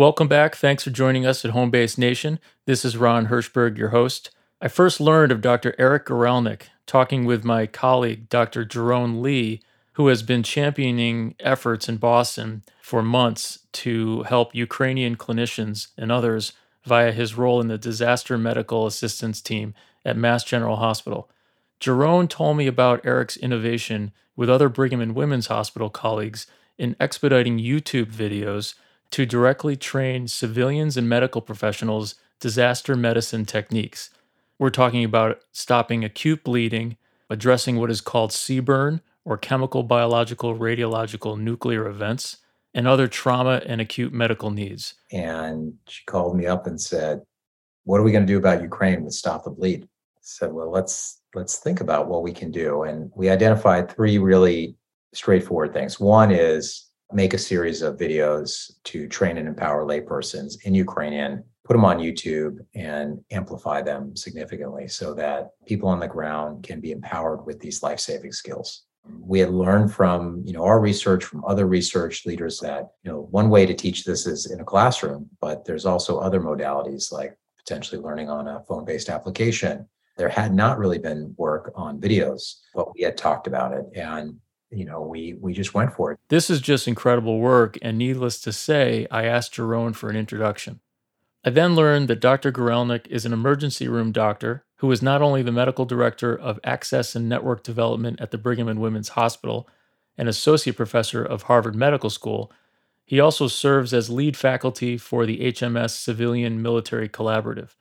Welcome back. Thanks for joining us at Home Base Nation. This is Ron Hirschberg, your host. I first learned of Dr. Eric Goralnick talking with my colleague, Dr. Jarone Lee, who has been championing efforts in Boston for months to help Ukrainian clinicians and others via his role in the disaster medical assistance team at Mass General Hospital. Jarone told me about Eric's innovation with other Brigham and Women's Hospital colleagues in expediting YouTube videos to directly train civilians and medical professionals disaster medicine techniques. We're talking about stopping acute bleeding, addressing what is called CBRN or chemical, biological, radiological, nuclear events, and other trauma and acute medical needs. And she called me up and said, What are we going to do about Ukraine with Stop the Bleed? I said, Well, let's let's think about what we can do. And we identified three really straightforward things. One is make a series of videos to train and empower laypersons in Ukrainian, put them on YouTube and amplify them significantly so that people on the ground can be empowered with these life-saving skills. We had learned from, you know, our research from other research leaders that, you know, one way to teach this is in a classroom, but there's also other modalities like potentially learning on a phone-based application. There had not really been work on videos, but we had talked about it and you know, we we just went for it. This is just incredible work, and needless to say, I asked Jarone for an introduction. I then learned that Dr. Goralnick is an emergency room doctor who is not only the medical director of access and network development at the Brigham and Women's Hospital and associate professor of Harvard Medical School, he also serves as lead faculty for the HMS Civilian Military Collaborative.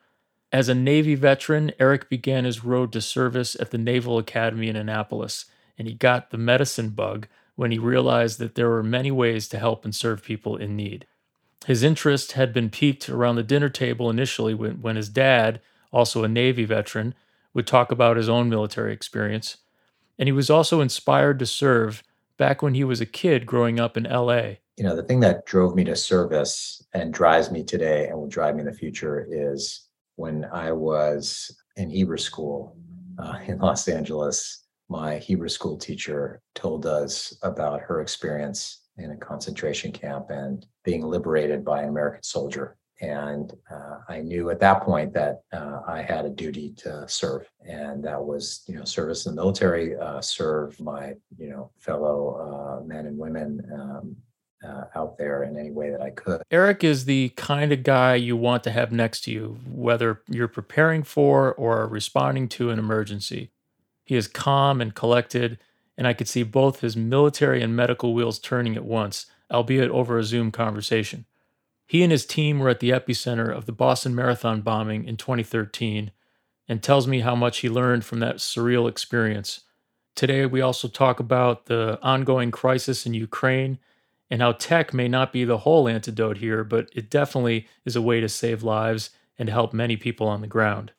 As a Navy veteran, Eric began his road to service at the Naval Academy in Annapolis and he got the medicine bug when he realized that there were many ways to help and serve people in need. His interest had been piqued around the dinner table initially when, when his dad, also a Navy veteran, would talk about his own military experience. And he was also inspired to serve back when he was a kid growing up in LA. You know, the thing that drove me to service and drives me today and will drive me in the future is when I was in Hebrew school uh, in Los Angeles my Hebrew school teacher told us about her experience in a concentration camp and being liberated by an American soldier. And uh, I knew at that point that uh, I had a duty to serve, and that was, you know, service in the military, uh, serve my, you know, fellow uh, men and women um, uh, out there in any way that I could. Eric is the kind of guy you want to have next to you, whether you're preparing for or responding to an emergency. He is calm and collected, and I could see both his military and medical wheels turning at once, albeit over a Zoom conversation. He and his team were at the epicenter of the Boston Marathon bombing in 2013 and tells me how much he learned from that surreal experience. Today, we also talk about the ongoing crisis in Ukraine and how tech may not be the whole antidote here, but it definitely is a way to save lives and help many people on the ground.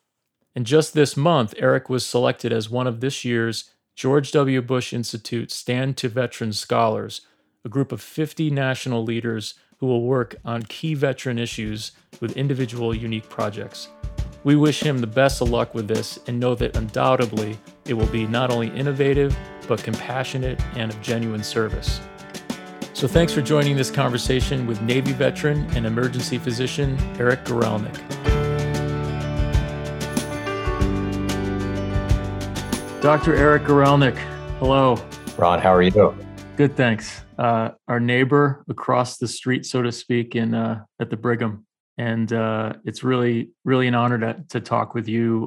And just this month, Eric was selected as one of this year's George W. Bush Institute Stand to Veterans Scholars, a group of 50 national leaders who will work on key veteran issues with individual unique projects. We wish him the best of luck with this and know that undoubtedly it will be not only innovative, but compassionate and of genuine service. So thanks for joining this conversation with Navy veteran and emergency physician Eric Goralnick. Dr. Eric Goralnick, hello. Ron, how are you? Good, thanks. Uh, our neighbor across the street, so to speak, in uh, at the Brigham, and uh, it's really, really an honor to to talk with you.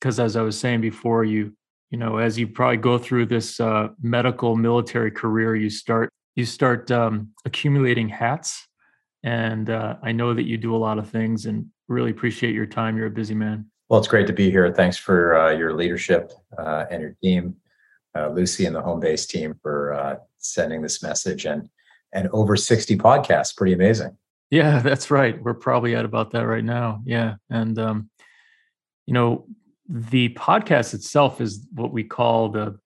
Because um, as I was saying before, you you know, as you probably go through this uh, medical military career, you start you start um, accumulating hats, and uh, I know that you do a lot of things, and really appreciate your time. You're a busy man. Well, it's great to be here. Thanks for uh, your leadership uh, and your team, uh, Lucy and the home base team for uh, sending this message and and over 60 podcasts. Pretty amazing. Yeah, that's right. We're probably at about that right now. Yeah. And, um, you know, the podcast itself is what we call the,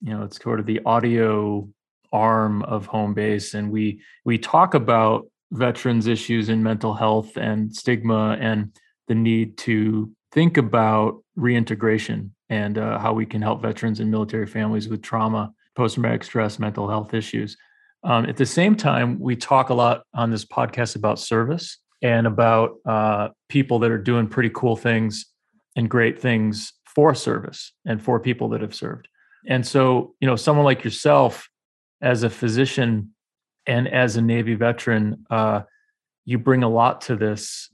you know, it's sort of the audio arm of home base. And we, we talk about veterans issues in mental health and stigma and the need to think about reintegration and uh, how we can help veterans and military families with trauma, post traumatic stress, mental health issues. Um, at the same time, we talk a lot on this podcast about service and about uh, people that are doing pretty cool things and great things for service and for people that have served. And so, you know, someone like yourself, as a physician and as a Navy veteran, uh, you bring a lot to this.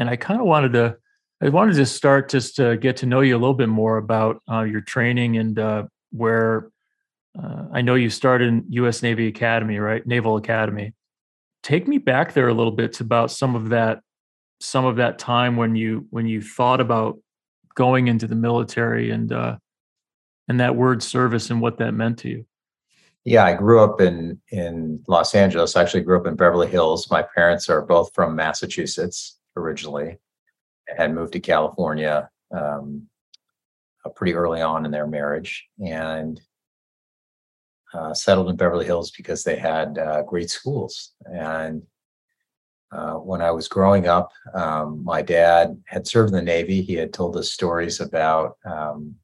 And I kind of wanted to, I wanted to start just to get to know you a little bit more about uh, your training and uh, where uh, I know you started in U.S. Navy Academy, right? Naval Academy. Take me back there a little bit to about some of that, some of that time when you when you thought about going into the military and uh, and that word service and what that meant to you. Yeah, I grew up in in Los Angeles. I actually grew up in Beverly Hills. My parents are both from Massachusetts originally, had moved to California um, uh, pretty early on in their marriage, and uh, settled in Beverly Hills because they had uh, great schools. And uh, when I was growing up, um, my dad had served in the Navy. He had told us stories about um,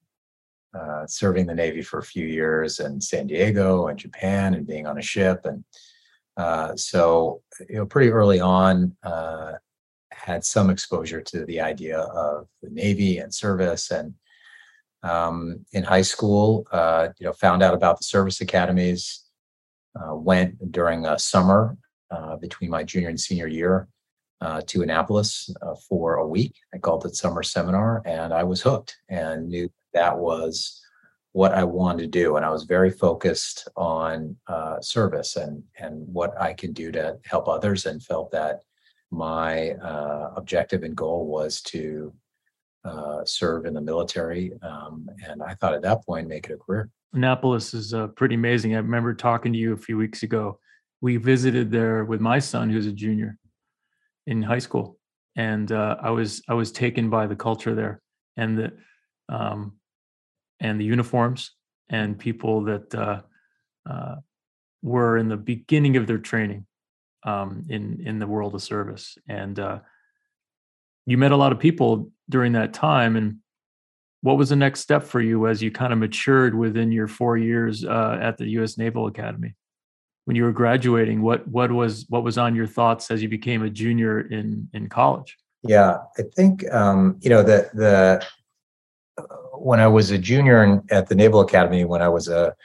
uh, serving the Navy for a few years in San Diego and Japan and being on a ship. And uh, so, you know, pretty early on, had some exposure to the idea of the Navy and service and um, in high school. Uh, you know, found out about the service academies. Uh, went during a summer uh, between my junior and senior year uh, to Annapolis uh, for a week. I called it summer seminar, and I was hooked and knew that was what I wanted to do. And I was very focused on uh, service and and what I can do to help others, and felt that my objective and goal was to uh, serve in the military. Um, and I thought at that point, make it a career. Annapolis is uh, pretty amazing. I remember talking to you a few weeks ago. We visited there with my son, who's a junior in high school, and uh, I was I was taken by the culture there and the um, and the uniforms and people that uh, uh, were in the beginning of their training um, in in the world of service. And uh, you met a lot of people during that time and what was the next step for you as you kind of matured within your four years uh, at the U.S. Naval Academy? When you were graduating, what what was what was on your thoughts as you became a junior in in college? Yeah, I think um, you know the the when I was a junior in, at the Naval Academy, when I was a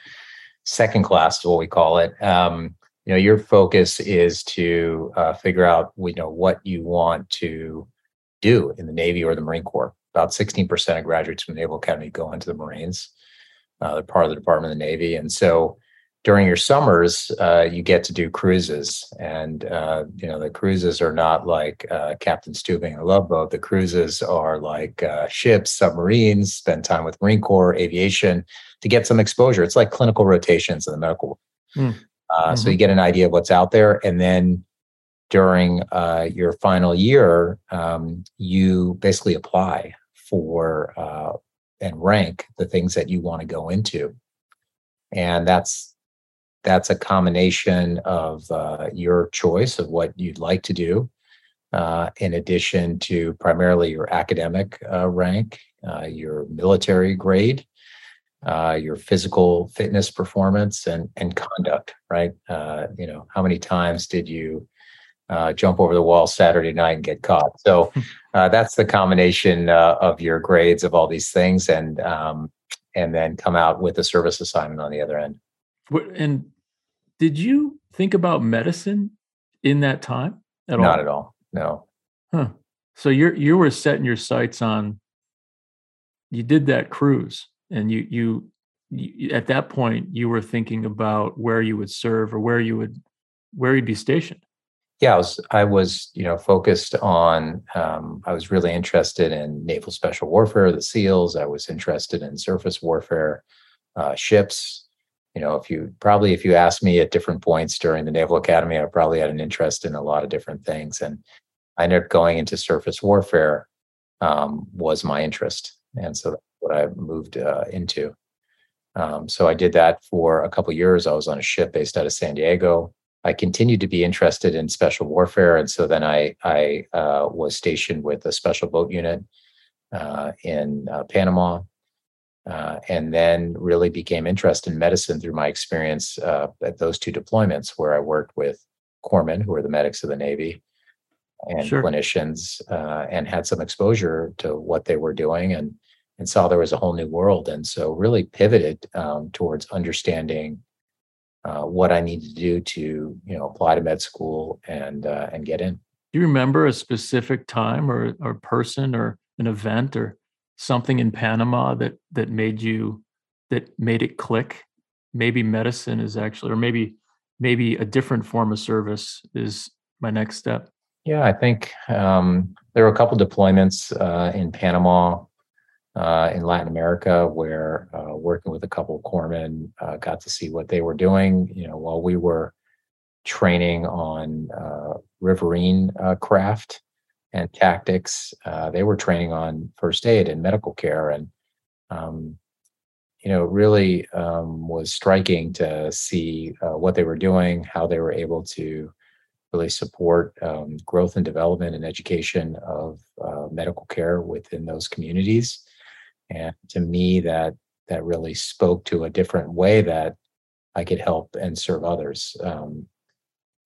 second class, what we call it, um, you know, your focus is to uh, figure out you know what you want to do in the Navy or the Marine Corps. About 16% of graduates from the Naval Academy go into the Marines. Uh, they're part of the Department of the Navy. And so during your summers, uh, you get to do cruises. And, uh, you know, the cruises are not like uh, Captain Stubing a Love Boat. The cruises are like uh, ships, submarines, spend time with Marine Corps, aviation to get some exposure. It's like clinical rotations in the medical world. Mm. Mm-hmm. So you get an idea of what's out there. And then during uh, your final year, um, you basically apply for uh, and rank the things that you want to go into, and that's that's a combination of uh, your choice of what you'd like to do, uh, in addition to primarily your academic uh, rank, uh, your military grade, uh, your physical fitness performance and and conduct right uh, you know how many times did you uh, jump over the wall Saturday night and get caught. So uh, that's the combination uh, of your grades of all these things, and um, and then come out with a service assignment on the other end. And did you think about medicine in that time at all? Not at all. No. Huh. So you're you were setting your sights on. You did that cruise, and you you, you at that point you were thinking about where you would serve or where you would where you'd be stationed yeah, I was I was you know focused on. Um, I was really interested in naval special warfare, the SEALs. I was interested in surface warfare, uh, ships. You know, if you probably if you asked me at different points during the Naval Academy, I probably had an interest in a lot of different things, and I ended up going into surface warfare. Um, was my interest, and so what I moved uh, into. Um, so I did that for a couple years. I was on a ship based out of San Diego. I continued to be interested in special warfare, and so then I I uh, was stationed with a special boat unit uh, in uh, Panama, uh, and then really became interested in medicine through my experience uh, at those two deployments where I worked with corpsmen, who are the medics of the Navy, and sure. clinicians, uh, and had some exposure to what they were doing and and saw there was a whole new world. And so really pivoted um, towards understanding uh, what I needed to do to you know apply to med school and uh, and get in. Do you remember a specific time or or person or an event or something in Panama that that made you that made it click? Maybe medicine is actually, or maybe maybe a different form of service is my next step. Yeah, I think um, there were a couple deployments uh, in Panama uh, in Latin America, where uh, working with a couple of corpsmen, uh, got to see what they were doing. You know, while we were training on uh, riverine uh, craft and tactics, uh, they were training on first aid and medical care, and um, you know, it really um, was striking to see what they were doing, how they were able to really support um, growth and development and education of medical care within those communities and to me that that really spoke to a different way that i could help and serve others um,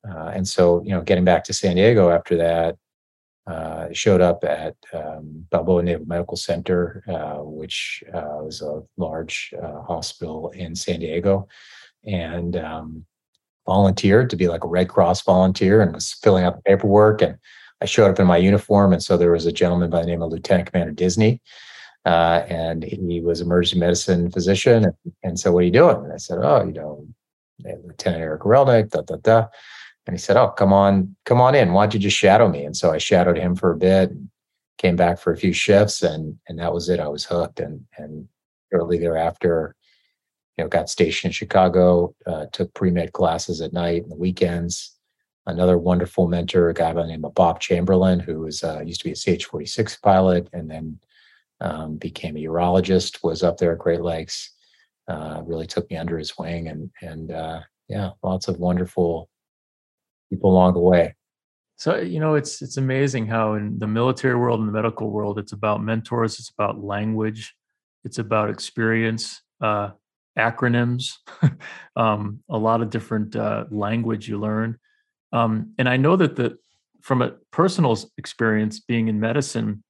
uh, and so you know getting back to san diego after that uh, showed up at um, balboa naval medical center uh, which uh, was a large uh, hospital in san diego. And um, volunteered to be like a red cross volunteer and was filling out the paperwork. And i showed up in my uniform. And so there was a gentleman by the name of lieutenant commander disney uh, and he was emergency medicine physician. And, so, what are you doing? And I said, oh, you know, Lieutenant Eric Goralnick, da, da, da. And he said, oh, come on, come on in. Why don't you just shadow me? And so I shadowed him for a bit, came back for a few shifts, and and that was it. I was hooked. And and shortly thereafter, you know, got stationed in Chicago, uh, took pre-med classes at night and the weekends. Another wonderful mentor, a guy by the name of Bob Chamberlain, who was uh, used to be a CH-46 pilot, and then um, became a urologist, was up there at Great Lakes, uh, really took me under his wing, and and uh, yeah, lots of wonderful people along the way. So you know, it's it's amazing how in the military world and the medical world, it's about mentors, it's about language, it's about experience, uh, acronyms, um, a lot of different uh, language you learn, um, and I know that the from a personal experience being in medicine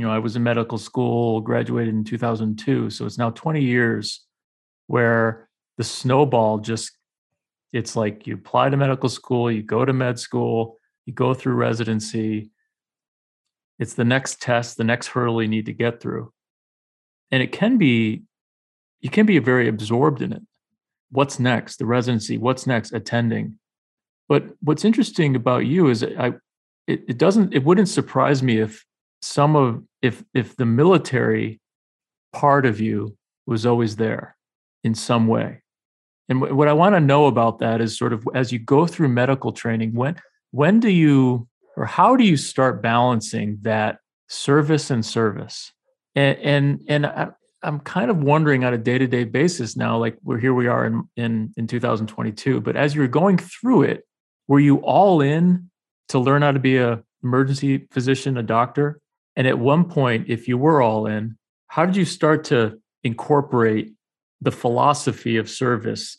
you know, I was in medical school, graduated in 2002. So it's now 20 years where the snowball just, it's like you apply to medical school, you go to med school, you go through residency. It's the next test, the next hurdle you need to get through. And it can be, you can be very absorbed in it. What's next? The residency, what's next? Attending. But what's interesting about you is I, it, it doesn't, it wouldn't surprise me if some of if if the military part of you was always there in some way. And what i want to know about that is sort of as you go through medical training when when do you or how do you start balancing that service and service? And and and I, i'm kind of wondering on a day-to-day basis now like we're here we are in in in 2022 but as you're going through it were you all in to learn how to be a emergency physician a doctor and at one point, if you were all in, how did you start to incorporate the philosophy of service,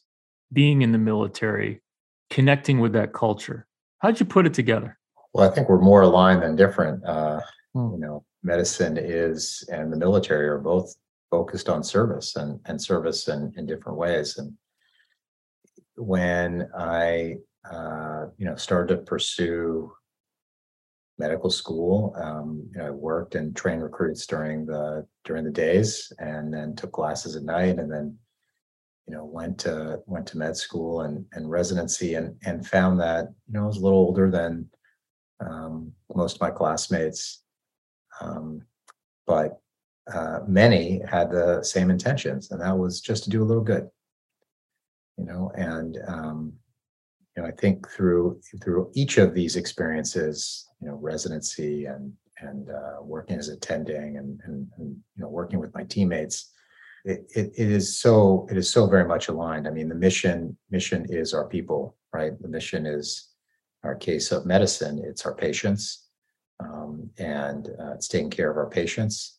being in the military, connecting with that culture? How did you put it together? Well, I think we're more aligned than different. Uh, hmm. You know, medicine is and the military are both focused on service and, and service in, in different ways. And when I, uh, you know, started to pursue medical school. Um, you know, I worked and trained recruits during the during the days, and then took classes at night, and then you know went to went to med school and and residency, and and found that you know I was a little older than um, most of my classmates, um, but uh, many had the same intentions, and that was just to do a little good. You know, and um, you know, I think through through each of these experiences, you know, residency and and uh, working as attending and, and, and you know working with my teammates, it, it, it is so it is so very much aligned. I mean, the mission mission is our people, right? The mission is our case of medicine. It's our patients, um, and uh, it's taking care of our patients.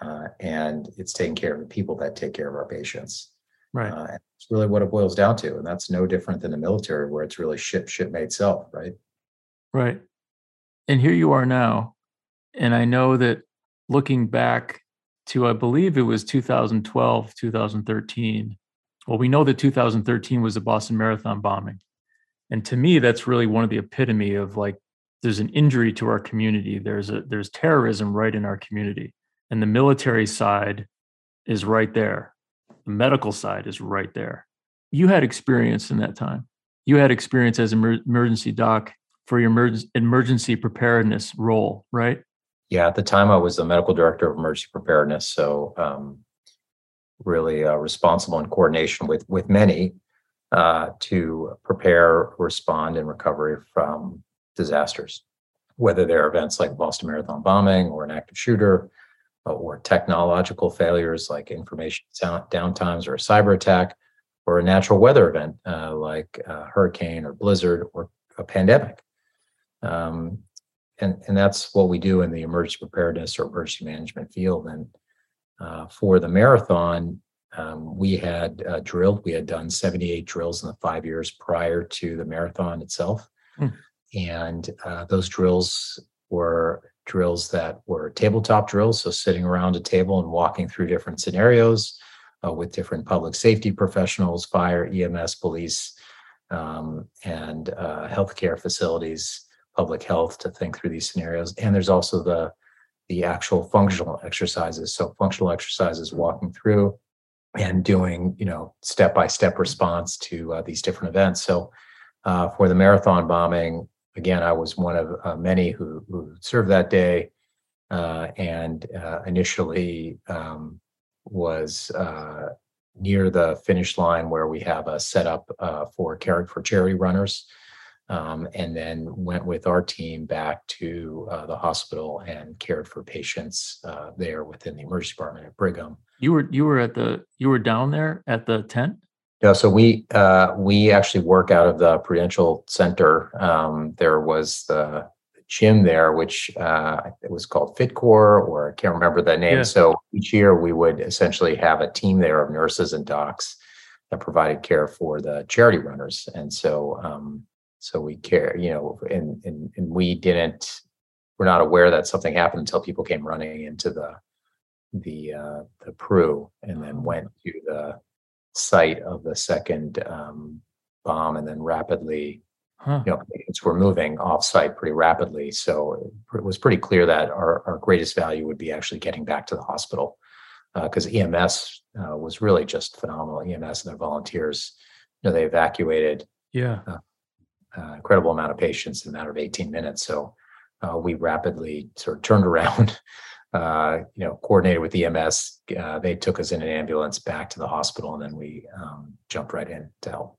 uh, and it's taking care of the people that take care of our patients. Right. Uh, it's really what it boils down to, and that's no different than the military, where it's really ship shipmate self, right? Right. And here you are now, and I know that looking back to, I believe it was 2012, 2013. Well, we know that 2013 was the Boston Marathon bombing. And to me, that's really one of the epitome of like there's an injury to our community. There's a there's terrorism right in our community. And the military side is right there. The medical side is right there. You had experience in that time. You had experience as an emergency doc for your emergency preparedness role, right? Yeah, at the time I was the medical director of emergency preparedness, so um, really uh, responsible in coordination with with many uh, to prepare, respond, and recovery from disasters, whether they're events like Boston Marathon bombing or an active shooter, uh, or technological failures like information downtimes or a cyber attack, or a natural weather event uh, like a hurricane or blizzard or a pandemic. Um, and and that's what we do in the emergency preparedness or emergency management field. And uh, for the marathon, um, we had uh, drilled. We had done 78 drills in the five years prior to the marathon itself, hmm. and uh, those drills were drills that were tabletop drills, so sitting around a table and walking through different scenarios uh, with different public safety professionals, fire, EMS, police, um, and uh, healthcare facilities public health to think through these scenarios. And there's also the the actual functional exercises. So functional exercises, walking through and doing you know step by step response to uh, these different events. So uh, for the marathon bombing, again, I was one of uh, many who who served that day, uh, and uh, initially um, was uh, near the finish line where we have a setup for care for charity runners um, and then went with our team back to uh, the hospital and cared for patients uh, there within the emergency department at Brigham. You were you were at the you were down there at the tent. Yeah, so we uh, we actually work out of the Prudential Center. Um, there was the gym there, which uh, it was called Fitcorp, or I can't remember the name. Yeah. So each year we would essentially have a team there of nurses and docs that provided care for the charity runners, and so um, so we care you know and and, and we didn't we're not aware that something happened until people came running into the the uh, the Pru and then went to the site of the second um, bomb and then rapidly huh. you know it's were moving off site pretty rapidly. So it was pretty clear that our, our greatest value would be actually getting back to the hospital because uh, EMS uh, was really just phenomenal. EMS and their volunteers you know they evacuated yeah. uh, uh, incredible amount of patients in a matter of 18 minutes. So uh, we rapidly sort of turned around, uh, you know, coordinated with EMS. Uh, they took us in an ambulance back to the hospital, and then we um, jumped right in to help.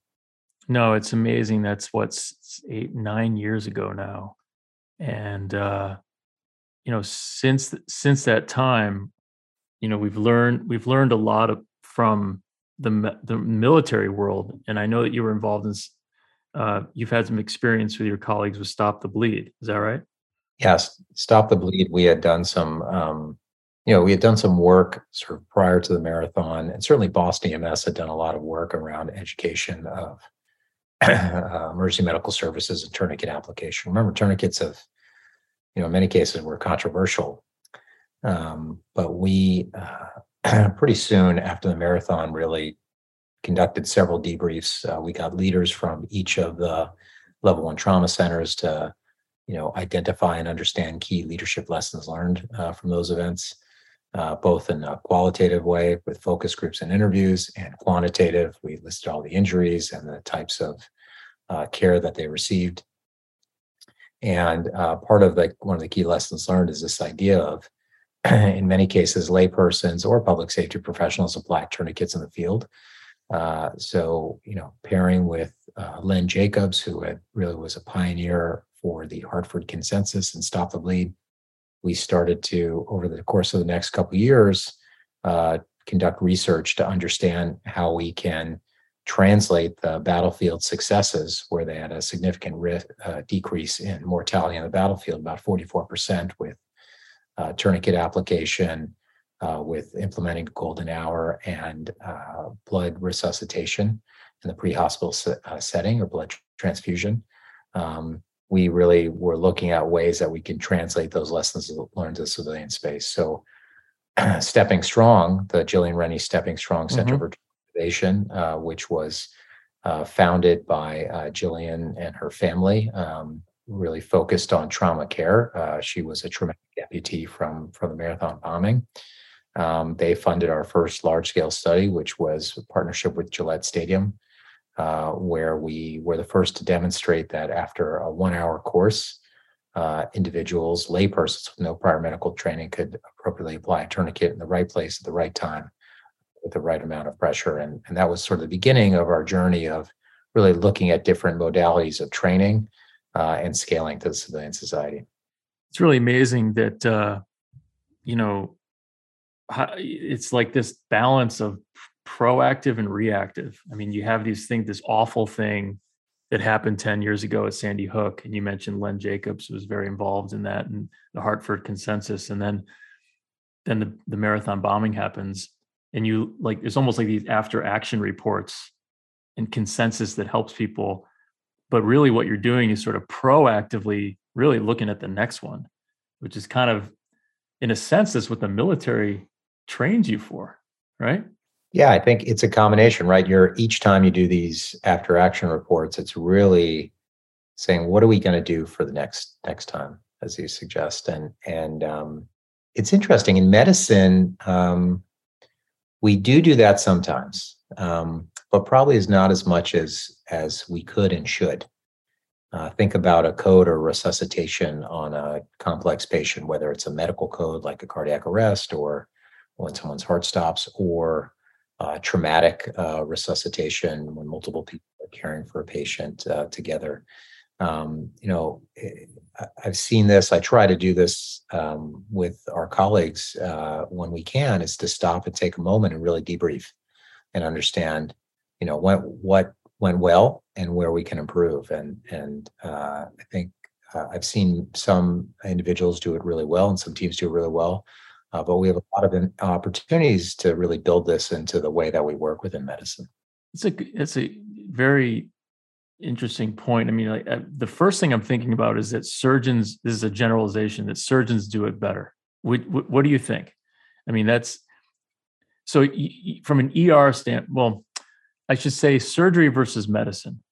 No, it's amazing. That's what's eight, nine years ago now, and uh, you know, since since that time, you know, we've learned we've learned a lot of, from the the military world, and I know that you were involved in uh, you've had some experience with your colleagues with Stop the Bleed. Is that right? Yes, Stop the Bleed. We had done some, um, you know, we had done some work sort of prior to the marathon, and certainly Boston EMS had done a lot of work around education of uh, emergency medical services and tourniquet application. Remember, tourniquets have, you know, in many cases were controversial, um, but we uh, pretty soon after the marathon really conducted several debriefs. Uh, we got leaders from each of the level one trauma centers to, you know, identify and understand key leadership lessons learned uh, from those events, uh, both in a qualitative way with focus groups and interviews, and quantitative. We listed all the injuries and the types of uh, care that they received. And uh, part of the one of the key lessons learned is this idea of, in many cases, laypersons or public safety professionals apply tourniquets in the field uh, so, you know, pairing with uh, Len Jacobs, who had, really was a pioneer for the Hartford consensus and Stop the Bleed, we started to, over the course of the next couple years, uh, conduct research to understand how we can translate the battlefield successes, where they had a significant risk, uh, decrease in mortality on the battlefield, about 44% with uh, tourniquet application, uh, with implementing golden hour and uh, blood resuscitation in the pre-hospital se- uh, setting or blood transfusion. Um, we really were looking at ways that we can translate those lessons learned to civilian space. So, Stepping Strong, the Gillian Reny Stepping Strong Center mm-hmm. for Innovation, uh, which was uh, founded by uh, Gillian and her family, um, really focused on trauma care. Uh, she was a traumatic amputee from from the marathon bombing. Um, they funded our first large scale study, which was a partnership with Gillette Stadium, uh, where we were the first to demonstrate that after a one hour course, uh, individuals, laypersons with no prior medical training, could appropriately apply a tourniquet in the right place at the right time with the right amount of pressure. And, and that was sort of the beginning of our journey of really looking at different modalities of training uh, and scaling to the civilian society. It's really amazing that, uh, you know, it's like this balance of proactive and reactive. I mean, you have these things, this awful thing that happened 10 years ago at Sandy Hook. And you mentioned Len Jacobs was very involved in that and the Hartford consensus. And then then the, the marathon bombing happens. And you like it's almost like these after action reports and consensus that helps people. But really what you're doing is sort of proactively really looking at the next one, which is kind of in a sense that's what the military trains you for, right? Yeah, I think it's a combination, right? You're each time you do these after action reports, it's really saying, what are we going to do for the next next time, as you suggest, and and um, it's interesting in medicine. Um, we do do that sometimes, um, but probably is not as much as as we could and should. Uh, think about a code or resuscitation on a complex patient, whether it's a medical code like a cardiac arrest or when someone's heart stops, or uh, traumatic uh, resuscitation when multiple people are caring for a patient uh, together. Um, you know, eh, I've seen this. I try to do this um, with our colleagues uh, when we can. Is to stop and take a moment and really debrief and understand, you know, what what went well and where we can improve. And and uh, I think uh, I've seen some individuals do it really well, and some teams do it really well. Uh, but we have a lot of opportunities to really build this into the way that we work within medicine. It's a it's a very interesting point. I mean, like, uh, the first thing I'm thinking about is that surgeons. This is a generalization that surgeons do it better. What, what, do you think? I mean, that's so from an ER stand. Well, I should say surgery versus medicine.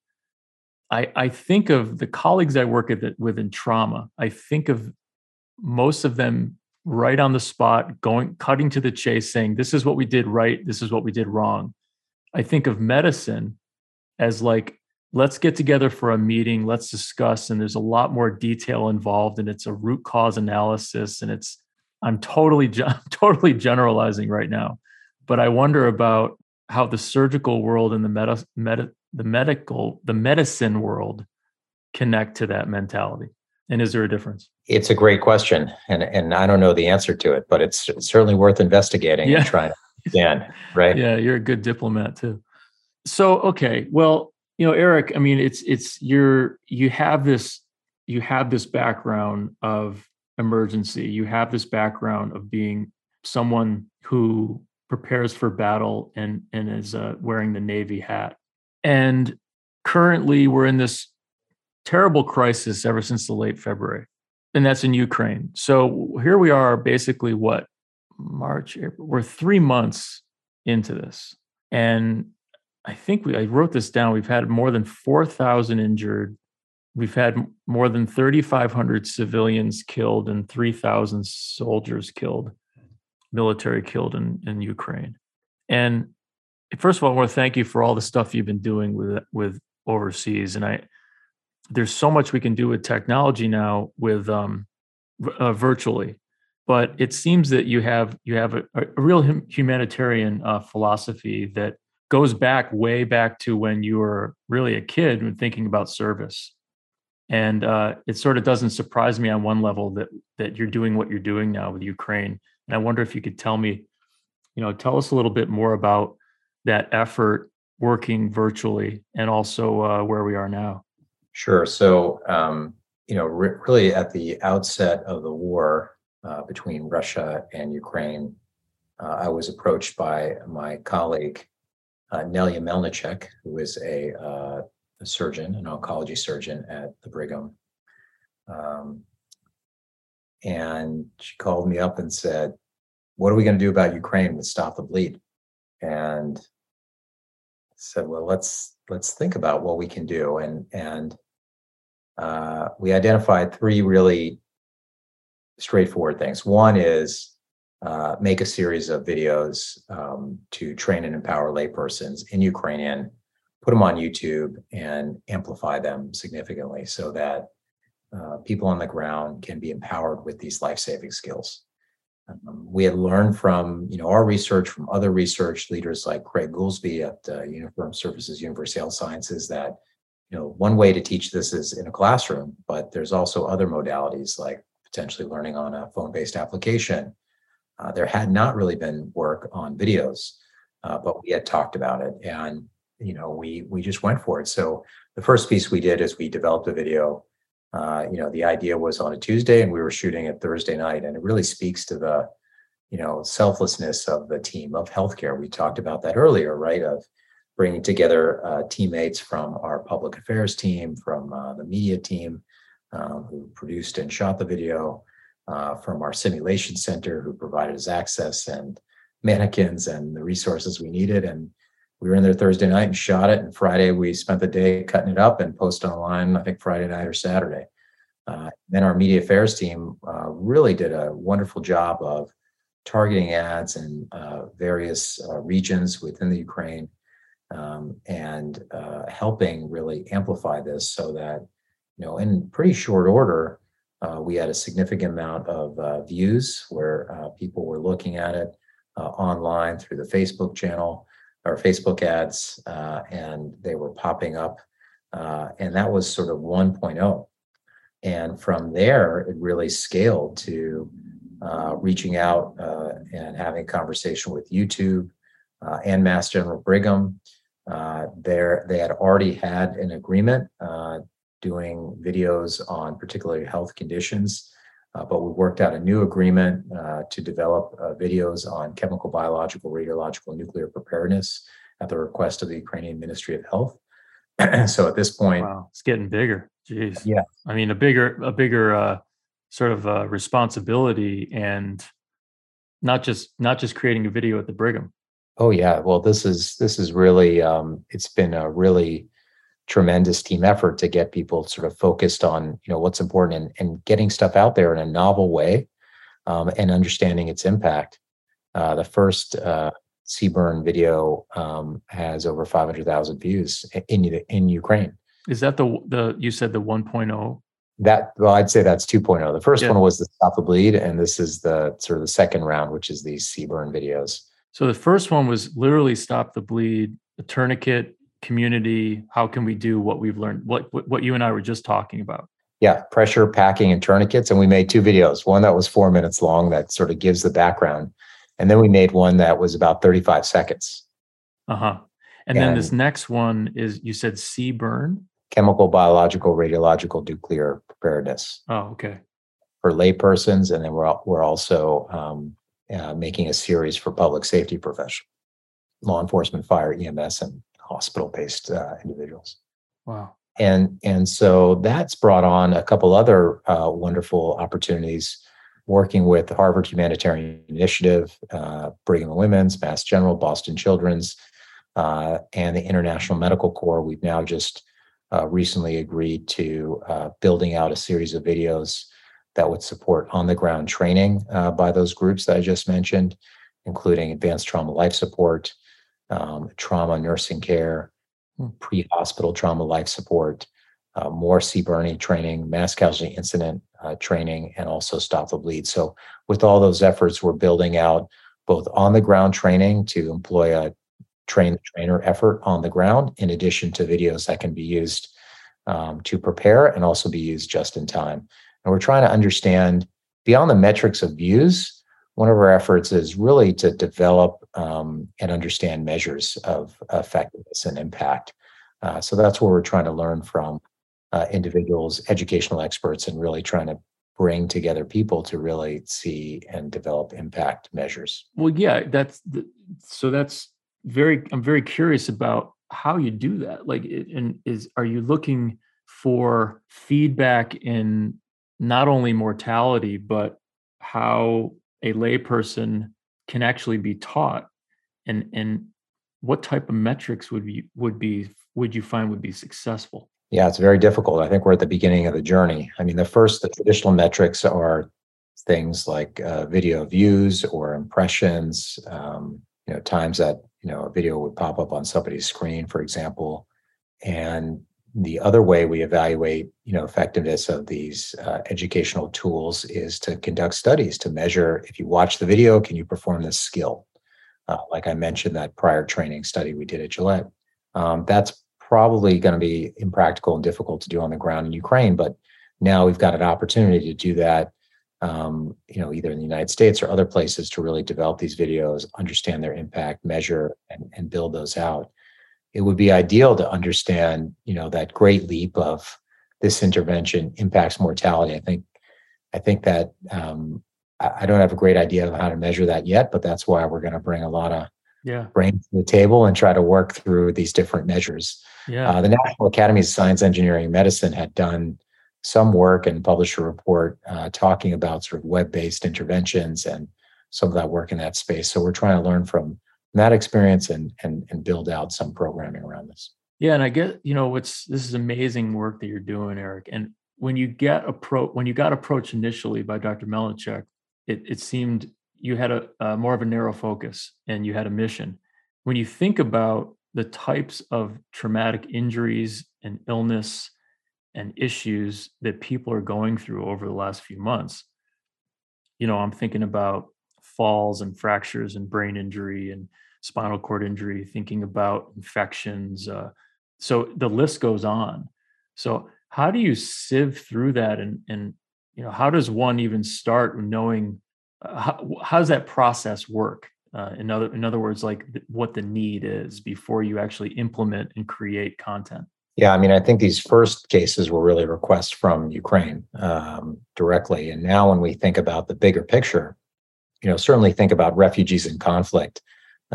I, I think of the colleagues I work with in trauma. I think of most of them right on the spot, going cutting to the chase, saying, This is what we did right, this is what we did wrong. I think of medicine as like, let's get together for a meeting, let's discuss. And there's a lot more detail involved, and it's a root cause analysis. And it's, I'm totally, I'm totally generalizing right now, but I wonder about how the surgical world and the meta, meta, the medical, the medicine world connect to that mentality. And is there a difference? It's a great question, and and I don't know the answer to it, but it's certainly worth investigating yeah. and trying to understand. Right? Yeah, you're a good diplomat too. So okay, well, you know, Eric, I mean, it's it's you're you have this you have this background of emergency. You have this background of being someone who prepares for battle and and is uh, wearing the Navy hat. And currently, we're in this terrible crisis ever since the late February, and that's in Ukraine. So here we are, basically, what March, April, we're three months into this, and I think we I wrote this down. We've had more than four thousand injured. We've had more than 3,500 civilians killed and 3,000 soldiers killed, military killed in, in Ukraine. And first of all, I want to thank you for all the stuff you've been doing with with overseas. And I there's so much we can do with technology now with um, uh, virtually but it seems that you have you have a, a real humanitarian uh, philosophy that goes back way back to when you were really a kid and thinking about service. And uh, it sort of doesn't surprise me on one level that that you're doing what you're doing now with ukraine. And i wonder if you could tell me you know tell us a little bit more about that effort working virtually and also uh, where we are now Sure. So, um, you know, re- really at the outset of the war uh, between Russia and Ukraine, uh, I was approached by my colleague, uh, Nelya Melnitchouk, who is a, uh, a, surgeon, an oncology surgeon at the Brigham. Um, and she called me up and said, What are we going to do about Ukraine with Stop the Bleed? And said, Well, let's let's think about what we can do. And and uh, we identified three really straightforward things. One is uh, make a series of videos um, to train and empower laypersons in Ukrainian, put them on YouTube, and amplify them significantly so that uh, people on the ground can be empowered with these life-saving skills. Um, we had learned from you know our research, from other research leaders like Craig Goolsby at uh, Uniform Services University of Health Sciences, that you know one way to teach this is in a classroom, but there's also other modalities like potentially learning on a phone-based application uh, there had not really been work on videos, uh, but we had talked about it, and you know, we we just went for it. So the first piece we did is we developed a video. Uh, you know, the idea was on a Tuesday, and we were shooting it Thursday night, and it really speaks to the you know selflessness of the team of healthcare. We talked about that earlier, right? Of bringing together uh, teammates from our public affairs team, from uh, the media team, um, who produced and shot the video, uh, from our simulation center who provided us access and mannequins and the resources we needed. And we were in there Thursday night and shot it. And Friday, we spent the day cutting it up and posted online, I think Friday night or Saturday. Uh, then our media affairs team uh, really did a wonderful job of targeting ads in uh, various regions within the Ukraine um, and uh, helping really amplify this so that, you know, in pretty short order, uh, we had a significant amount of uh, views where uh, people were looking at it uh, online through the Facebook channel or Facebook ads, uh, and they were popping up. And that was sort of 1.0. And from there, it really scaled to reaching out and having conversation with YouTube and Mass General Brigham. there, they had already had an agreement doing videos on particularly health conditions. Uh, but we worked out a new agreement uh, to develop uh, videos on chemical, biological, radiological, nuclear preparedness at the request of the Ukrainian Ministry of Health. so at this point, wow, it's getting bigger. Jeez. Yeah. I mean, a bigger, a bigger uh, sort of uh, responsibility, and not just not just creating a video at the Brigham. Oh yeah. Well, this is this is really um, it's been a really tremendous team effort to get people sort of focused on you know what's important and, and getting stuff out there in a novel way um, and understanding its impact uh, the first uh, CBRN video um, has over 500,000 views in in Ukraine. Is that the the you said the 1.0? That well, I'd say that's 2.0. The first yeah. one was the Stop the Bleed, and this is the sort of the second round, which is these CBRN videos. So the first one was literally Stop the Bleed, a tourniquet community how can we do what we've learned what what you and i were just talking about. Yeah pressure packing and tourniquets and we made two videos one that was four minutes long that sort of gives the background and then we made one that was about 35 seconds. Uh-huh. And, and then this next one is you said CBRN chemical biological radiological nuclear preparedness. Oh okay. For laypersons and then we're, we're also um, uh, making a series for public safety professionals law enforcement fire ems and hospital-based uh, individuals. Wow. And and so that's brought on a couple other uh, wonderful opportunities. Working with the Harvard Humanitarian Initiative, uh, Brigham and Women's, Mass General, Boston Children's, uh, and the International Medical Corps, we've now just uh, recently agreed to uh, building out a series of videos that would support on-the-ground training by those groups that I just mentioned, including advanced trauma life support, um, trauma nursing care, hmm. pre hospital trauma life support, uh, more CBRNE training, mass casualty incident uh, training, and also stop the bleed. So, with all those efforts, we're building out both on the ground training to employ a train the trainer effort on the ground, in addition to videos that can be used um, to prepare and also be used just in time. And we're trying to understand beyond the metrics of views one of our efforts is really to develop um, and understand measures of effectiveness and impact. Uh, so that's where we're trying to learn from uh, individuals, educational experts, and really trying to bring together people to really see and develop impact measures. Well, yeah, that's the, so that's very I'm very curious about how you do that. Like and is are you looking for feedback in not only mortality but how a layperson can actually be taught and and what type of metrics would be would be would you find would be successful? Yeah, it's very difficult. I think we're at the beginning of the journey. I mean, the first, the traditional metrics are things like uh, video views or impressions, um, you know, times that you know a video would pop up on somebody's screen, for example. And the other way we evaluate, you know, effectiveness of these uh, educational tools is to conduct studies to measure if you watch the video, can you perform this skill? Uh, like I mentioned, that prior training study we did at Gillette. Um, that's probably going to be impractical and difficult to do on the ground in Ukraine. But now we've got an opportunity to do that, um, you know, either in the United States or other places to really develop these videos, understand their impact, measure, and, and build those out. It would be ideal to understand, you know, that great leap of this intervention impacts mortality. I think, I think that um, I don't have a great idea of how to measure that yet, but that's why we're going to bring a lot of yeah. brain to the table and try to work through these different measures. Yeah. Uh, the National Academy of Science, Engineering, and Medicine had done some work and published a report uh, talking about sort of web-based interventions and some of that work in that space. So we're trying to learn from that experience and and and build out some programming around this. Yeah, and I get you know what's this is amazing work that you're doing, Eric. And when you get appro when you got approached initially by Dr. Melnitchouk, it it seemed you had a, a more of a narrow focus and you had a mission. When you think about the types of traumatic injuries and illness and issues that people are going through over the last few months, you know, I'm thinking about falls and fractures and brain injury and spinal cord injury, thinking about infections. Uh, so the list goes on. So how do you sieve through that and and you know how does one even start knowing uh, how, how does that process work? Uh, in other in other words, like th- what the need is before you actually implement and create content. Yeah, I mean, I think these first cases were really requests from Ukraine um, directly, and now when we think about the bigger picture, you know, certainly think about refugees in conflict.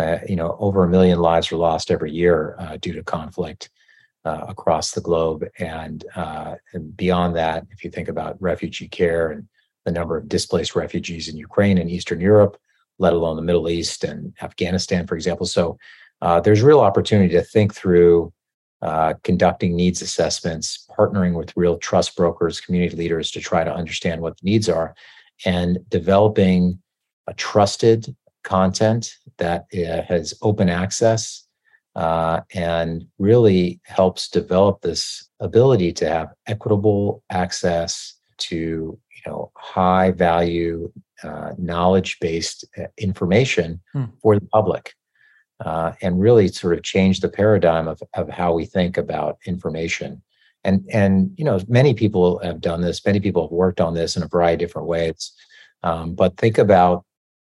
Uh, you know, over a million lives are lost every year uh, due to conflict uh, across the globe, and, uh, and beyond that, if you think about refugee care and the number of displaced refugees in Ukraine and Eastern Europe, let alone the Middle East and Afghanistan, for example. So uh, there's real opportunity to think through conducting needs assessments, partnering with real trust brokers, community leaders to try to understand what the needs are, and developing a trusted content that uh, has open access uh, and really helps develop this ability to have equitable access to you know high value uh, knowledge based uh, information hmm. for the public uh, and really sort of change the paradigm of, of how we think about information and and you know many people have done this many people have worked on this in a variety of different ways um, but think about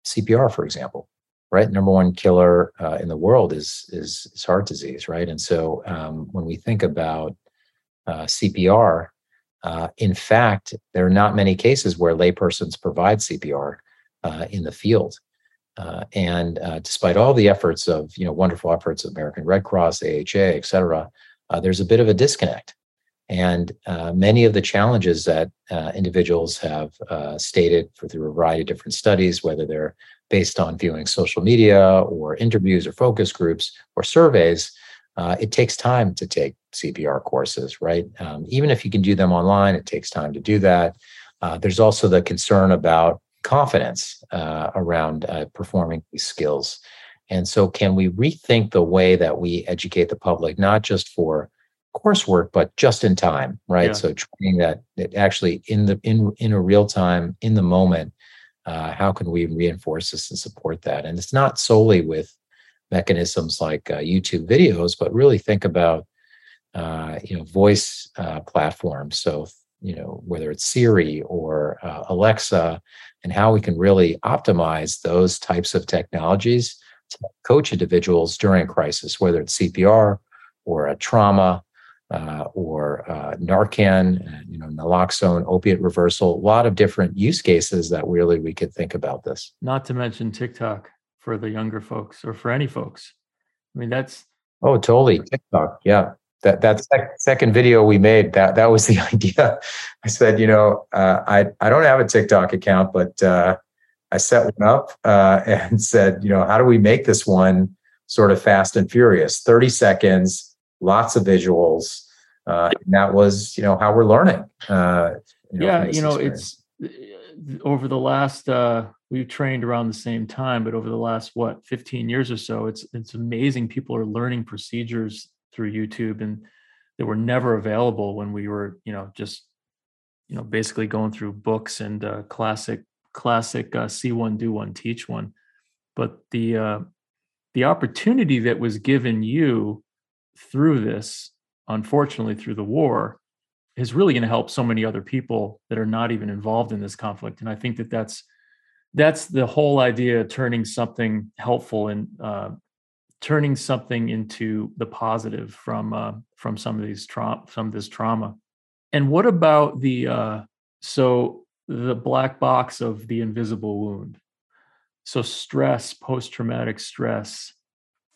cpr for example right number one killer uh, in the world is, is, is heart disease right and so um, when we think about uh, cpr uh, in fact, there are not many cases where laypersons provide CPR uh, in the field. Uh, and uh, despite all the efforts of, you know, wonderful efforts of American Red Cross, AHA, et cetera, there's a bit of a disconnect. And uh, many of the challenges that individuals have stated for through a variety of different studies, whether they're based on viewing social media or interviews or focus groups or surveys, uh, it takes time to take CPR courses, right? Um, even if you can do them online, it takes time to do that. Uh, there's also the concern about confidence uh, around uh, performing these skills. And so, can we rethink the way that we educate the public, not just for coursework, but just in time, right? Yeah. So, training that, that actually in the in in a real time, in the moment, uh, how can we reinforce this and support that? And it's not solely with mechanisms like uh, YouTube videos, but really think about uh, you know voice uh, platforms. So you know whether it's Siri or uh, Alexa, and how we can really optimize those types of technologies to coach individuals during a crisis, whether it's CPR or a trauma uh, or uh, Narcan, you know, naloxone, opiate reversal, a lot of different use cases that really we could think about this. Not to mention TikTok for the younger folks or for any folks. I mean, that's oh, totally TikTok. Yeah, that that sec- second video we made that that was the idea. I said, you know, uh, I I don't have a TikTok account, but uh, I set one up uh, and said, you know, how do we make this one sort of fast and furious? Thirty seconds lots of visuals. Uh, and that was, you know, how we're learning. Uh, you know, yeah, you know, experience. it's over the last uh, we've trained around the same time, but over the last what 15 years or so, it's it's amazing. People are learning procedures through YouTube and that were never available when we were, you know, just you know, basically going through books and uh, classic classic uh, see one, do one, teach one. But the uh, the opportunity that was given you through this, unfortunately, through the war, is really going to help so many other people that are not even involved in this conflict. And I think that that's that's the whole idea of turning something helpful and uh, turning something into the positive from uh, from some of these trauma, some of this trauma. And what about the uh, so the black box of the invisible wound? So stress, post traumatic stress,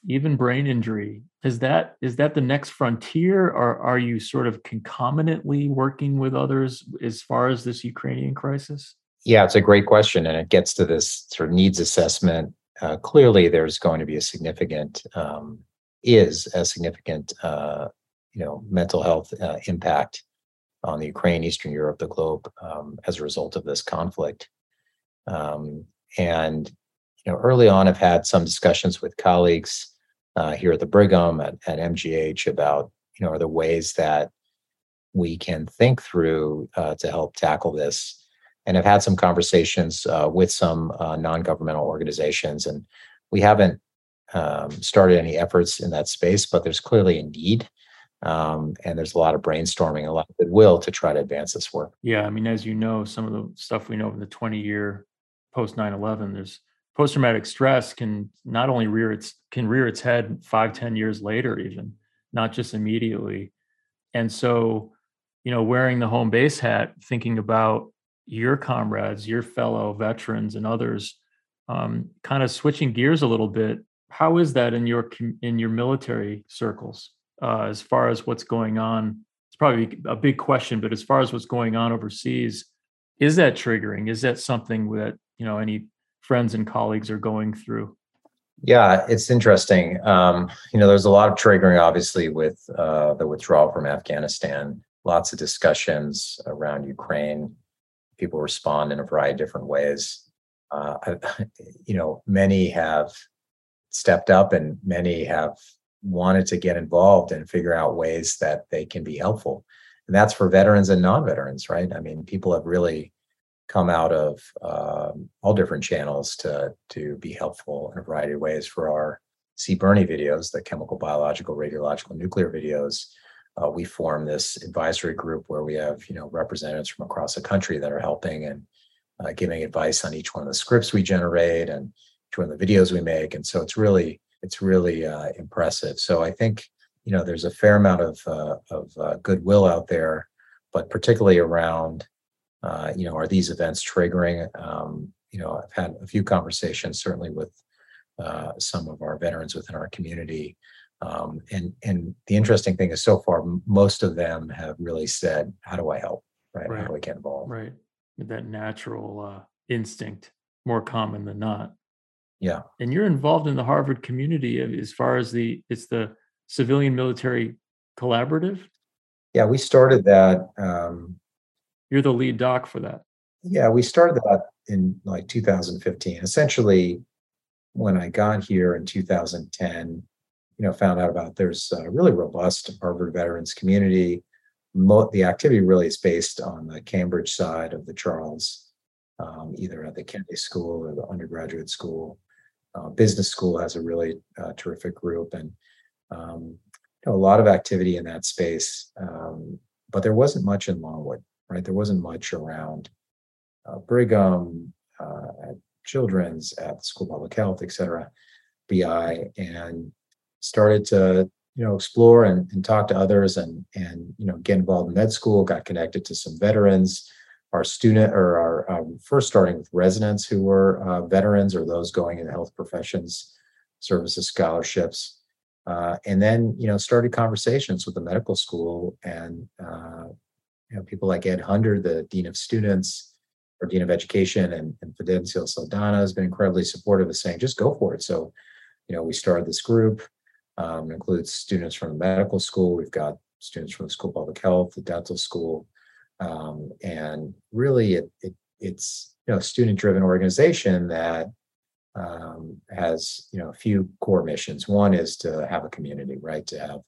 even brain injury is that is that the next frontier? Or are you sort of concomitantly working with others as far as this ukrainian crisis? Yeah it's a great question and it gets to this sort of needs assessment. Uh, clearly there's going to be a significant um, is a significant uh, you know mental health uh, impact on the ukraine eastern europe the globe um, as a result of this conflict. Um, and you know early on i've had some discussions with colleagues uh, here at the Brigham at, at MGH about you know are the ways that we can think through uh, to help tackle this. And I've had some conversations uh, with some uh, non-governmental organizations, and we haven't um, started any efforts in that space, but there's clearly a need. Um, and there's a lot of brainstorming, a lot of goodwill to try to advance this work. Yeah, I mean, as you know, some of the stuff we know in the 20 year post 9 11, there's post-traumatic stress can not only rear its can rear its head five ten years later even not just immediately. And so you know wearing the home base hat thinking about your comrades your fellow veterans and others um, kind of switching gears a little bit how is that in your in your military circles? Uh, as far as what's going on it's probably a big question but as far as what's going on overseas is that triggering? Is that something that you know any friends and colleagues are going through? Yeah, it's interesting. Um, you know, there's a lot of triggering, obviously, with uh, the withdrawal from Afghanistan. Lots of discussions around Ukraine. People respond in a variety of different ways. Uh, you know, many have stepped up, and many have wanted to get involved and figure out ways that they can be helpful. And that's for veterans and non-veterans, right? I mean, people have really come out of um, all different channels to to be helpful in a variety of ways for our CBRNE videos, the chemical, biological, radiological, nuclear videos. Uh, we form this advisory group where we have you know representatives from across the country that are helping and uh, giving advice on each one of the scripts we generate and each one of the videos we make. And so it's really it's really uh, impressive. So I think you know there's a fair amount of uh, of uh, goodwill out there, but particularly around uh, you know, are these events triggering? Um, you know, I've had a few conversations, certainly with uh, some of our veterans within our community. Um, and and the interesting thing is, so far, most of them have really said, "How do I help? Right? right. How do I get involved?" Right. That natural uh, instinct, more common than not. Yeah. And you're involved in the Harvard community as far as the it's the civilian military collaborative. Yeah, we started that um, you're the lead doc for that. Yeah, we started that in like 2015. Essentially, when I got here in 2010, you know, found out about there's a really robust Harvard veterans community. Mo- the activity really is based on the Cambridge side of the Charles, um, either at the Kennedy School or the undergraduate school. Uh, business school has a really uh, terrific group and um, you know, a lot of activity in that space. Um, but there wasn't much in Longwood right? There wasn't much around uh, Brigham, uh, at Children's, at the School of Public Health, et cetera, BI, and started to you know explore and, and talk to others and and you know get involved in med school got connected to some veterans our student or our um, first starting with residents who were uh, veterans or those going in health professions services scholarships uh, and then you know started conversations with the medical school and uh, you know people like ed Hundert the dean of students or dean of education and, and fidencio saldana has been incredibly supportive of saying just go for it so you know we started this group um, includes students from the medical school we've got students from the school of public health the dental school um, and really it, it it's you know a student driven organization that um, has you know a few core missions. One is to have a community, right? To have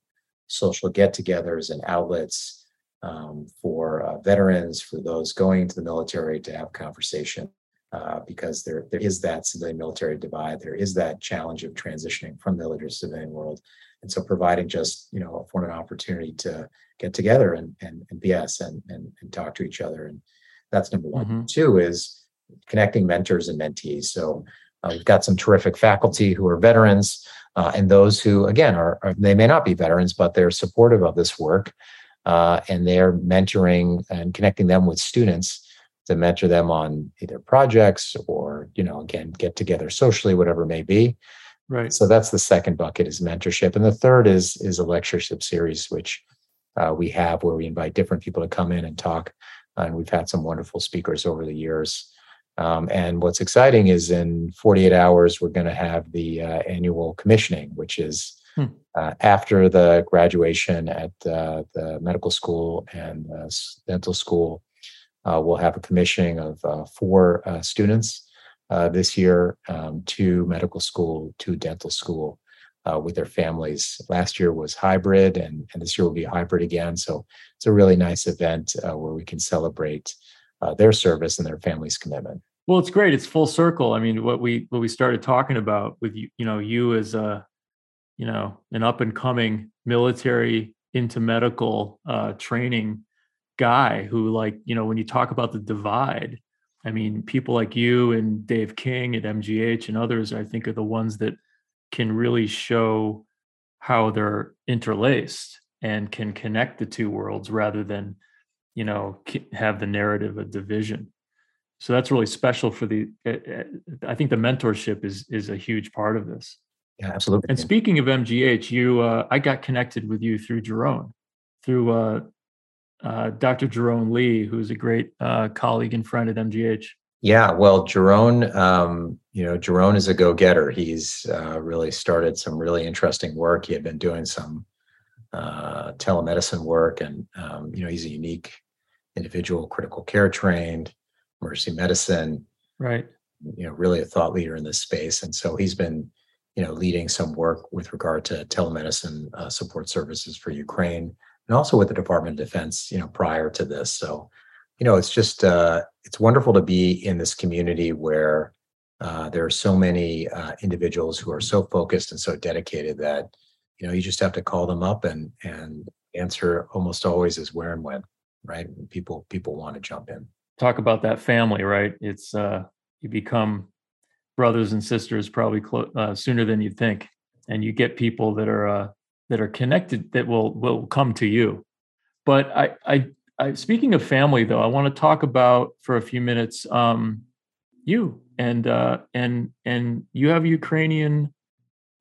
social get-togethers and outlets um, for uh, veterans, for those going into the military to have conversation, uh, because there there is that civilian military divide. There is that challenge of transitioning from the military to civilian world, and so providing just you know for an opportunity to get together and and, and BS and, and and talk to each other, and that's number one. Mm-hmm. Two is connecting mentors and mentees. So uh, we've got some terrific faculty who are veterans, uh, and those who, again, are, are, they may not be veterans, but they're supportive of this work, uh, and they're mentoring and connecting them with students to mentor them on either projects or, you know, again, get together socially, whatever it may be. Right. So that's the second bucket is mentorship, and the third is is a lectureship series, which uh, we have where we invite different people to come in and talk. And we've had some wonderful speakers over the years. Um, and what's exciting is in 48 hours, we're going to have the uh, annual commissioning, which is hmm. uh, after the graduation at uh, the medical school and dental school. Uh, we'll have a commissioning of uh, four uh, students this year, um, two medical school, two dental school. with their families. Last year was hybrid, and, and this year will be hybrid again. So it's a really nice event where we can celebrate uh, their service and their family's commitment. Well, it's great. It's full circle. I mean, what we what we started talking about with you, you know, you as a, you know, an up and coming military into medical uh, training guy who, like, you know, when you talk about the divide, I mean, people like you and Dave King at MGH and others, I think, are the ones that can really show how they're interlaced and can connect the two worlds rather than you know have the narrative of division. So that's really special for the eh, eh, i think the mentorship is is a huge part of this yeah absolutely and speaking of mgh you uh, i got connected with you through Jarone through uh, uh, dr Jarone lee who's a great uh, colleague and friend at mgh yeah well Jarone um, you know Jarone is a go-getter. He's uh, really started some really interesting work. He had been doing some uh, telemedicine work, and um, you know he's a unique individual, critical care trained, emergency medicine, right? You know, really a thought leader in this space, and so he's been you know leading some work with regard to telemedicine uh, support services for Ukraine, and also with the Department of Defense. You know, prior to this, so you know it's just uh, it's wonderful to be in this community where uh, there are so many uh, individuals who are so focused and so dedicated that you know you just have to call them up and and answer almost always is where and when right? People people want to jump in. Talk about that family right? It's uh you become brothers and sisters probably clo- uh, sooner than you think and you get people that are uh that are connected that will will come to you but i i, I speaking of family though i want to talk about for a few minutes um you and uh and and you have ukrainian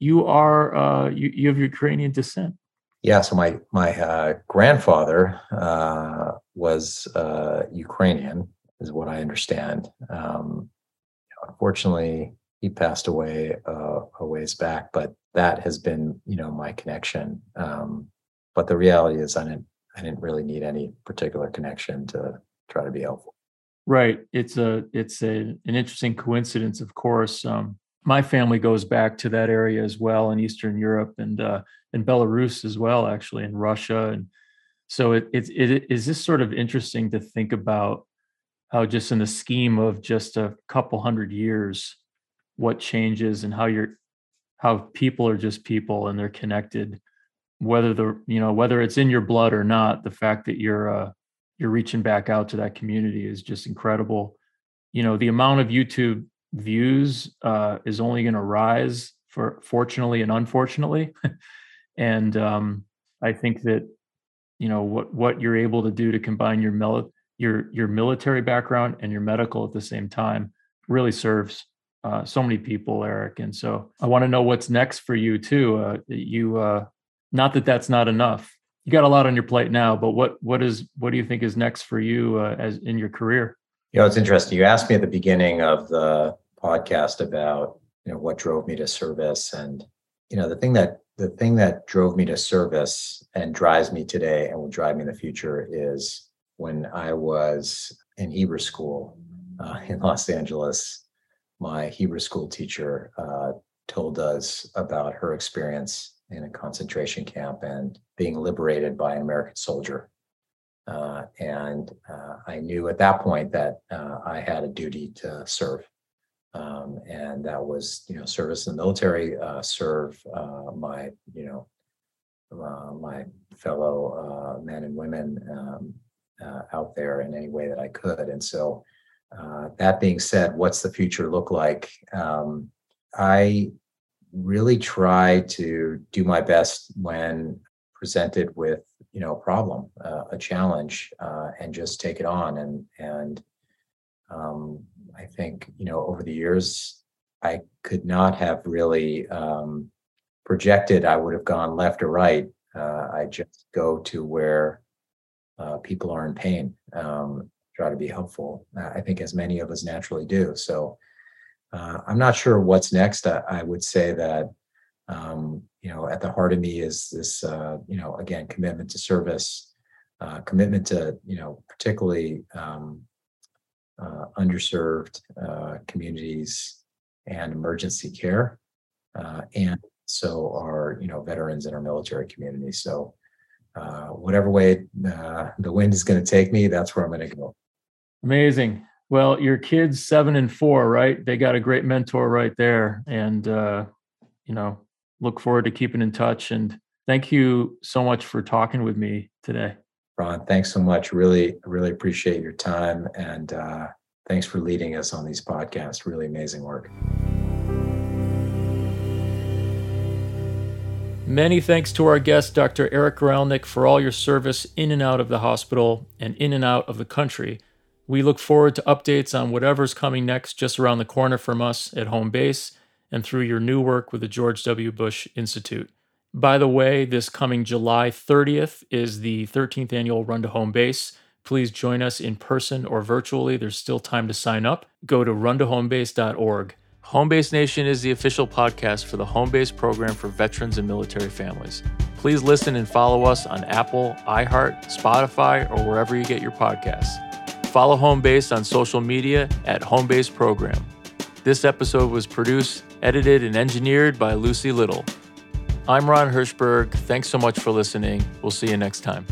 you are uh, you, you have Ukrainian descent. Yeah, so my my uh, grandfather uh, was uh, Ukrainian, is what I understand. Um, unfortunately, he passed away uh, a ways back, but that has been, you know, my connection. Um, but the reality is, I didn't I didn't really need any particular connection to try to be helpful. Right. It's a it's a an interesting coincidence, of course. Um, my family goes back to that area as well in Eastern Europe and uh, in Belarus as well, actually in Russia, and so it, it it is this sort of interesting to think about how just in the scheme of just a couple hundred years, what changes and how you're how people are just people and they're connected, whether the you know whether it's in your blood or not. The fact that you're uh, you're reaching back out to that community is just incredible. You know the amount of YouTube views uh, is only going to rise for fortunately and unfortunately And um, I think that you know what what you're able to do to combine your mil- your your military background and your medical at the same time really serves uh, so many people, Eric. And so I want to know what's next for you too. Uh, you uh, not that that's not enough. You got a lot on your plate now, but what what is what do you think is next for you uh, as in your career? You know, it's interesting. You asked me at the beginning of the podcast about you know what drove me to service, and you know the thing that the thing that drove me to service and drives me today and will drive me in the future is when I was in Hebrew school uh, in Los Angeles. My Hebrew school teacher uh, told us about her experience in a concentration camp and being liberated by an American soldier. Uh, and uh, I knew at that point that uh, I had a duty to serve. Um, and that was, you know, service in the military, uh, serve my, you know, my fellow men and women um, out there in any way that I could. And so, that being said, what's the future look like? Um, I really try to do my best when presented with you know a problem uh, a challenge uh, and just take it on and and um, i think you know over the years i could not have really um, projected i would have gone left or right uh, i just go to where uh, people are in pain um, try to be helpful i think as many of us naturally do so uh, I'm not sure what's next. I, I would say that um, you know at the heart of me is this uh, you know again commitment to service, uh, commitment to you know particularly um, uh, underserved uh, communities and emergency care, uh, and so our you know veterans in our military community. So whatever way uh, the wind is going to take me, that's where I'm going to go. Amazing. Well, your kids seven and four, right? They got a great mentor right there, and uh, you know, look forward to keeping in touch. And thank you so much for talking with me today. Ron, thanks so much. Really, really appreciate your time, and uh, thanks for leading us on these podcasts. Really amazing work. Many thanks to our guest, Dr. Eric Goralnick, for all your service in and out of the hospital and in and out of the country. We look forward to updates on whatever's coming next just around the corner from us at home base and through your new work with the George W. Bush Institute. By the way, this coming July 30th is the 13th annual Run to Home Base. Please join us in person or virtually. There's still time to sign up. Go to runtohomebase.org. Homebase Nation is the official podcast for the Homebase program for veterans and military families. Please listen and follow us on Apple, iHeart, Spotify, or wherever you get your podcasts. Follow Homebase on social media at Homebase Program. This episode was produced, edited, and engineered by Lucy Little. I'm Ron Hirschberg. Thanks so much for listening. We'll see you next time.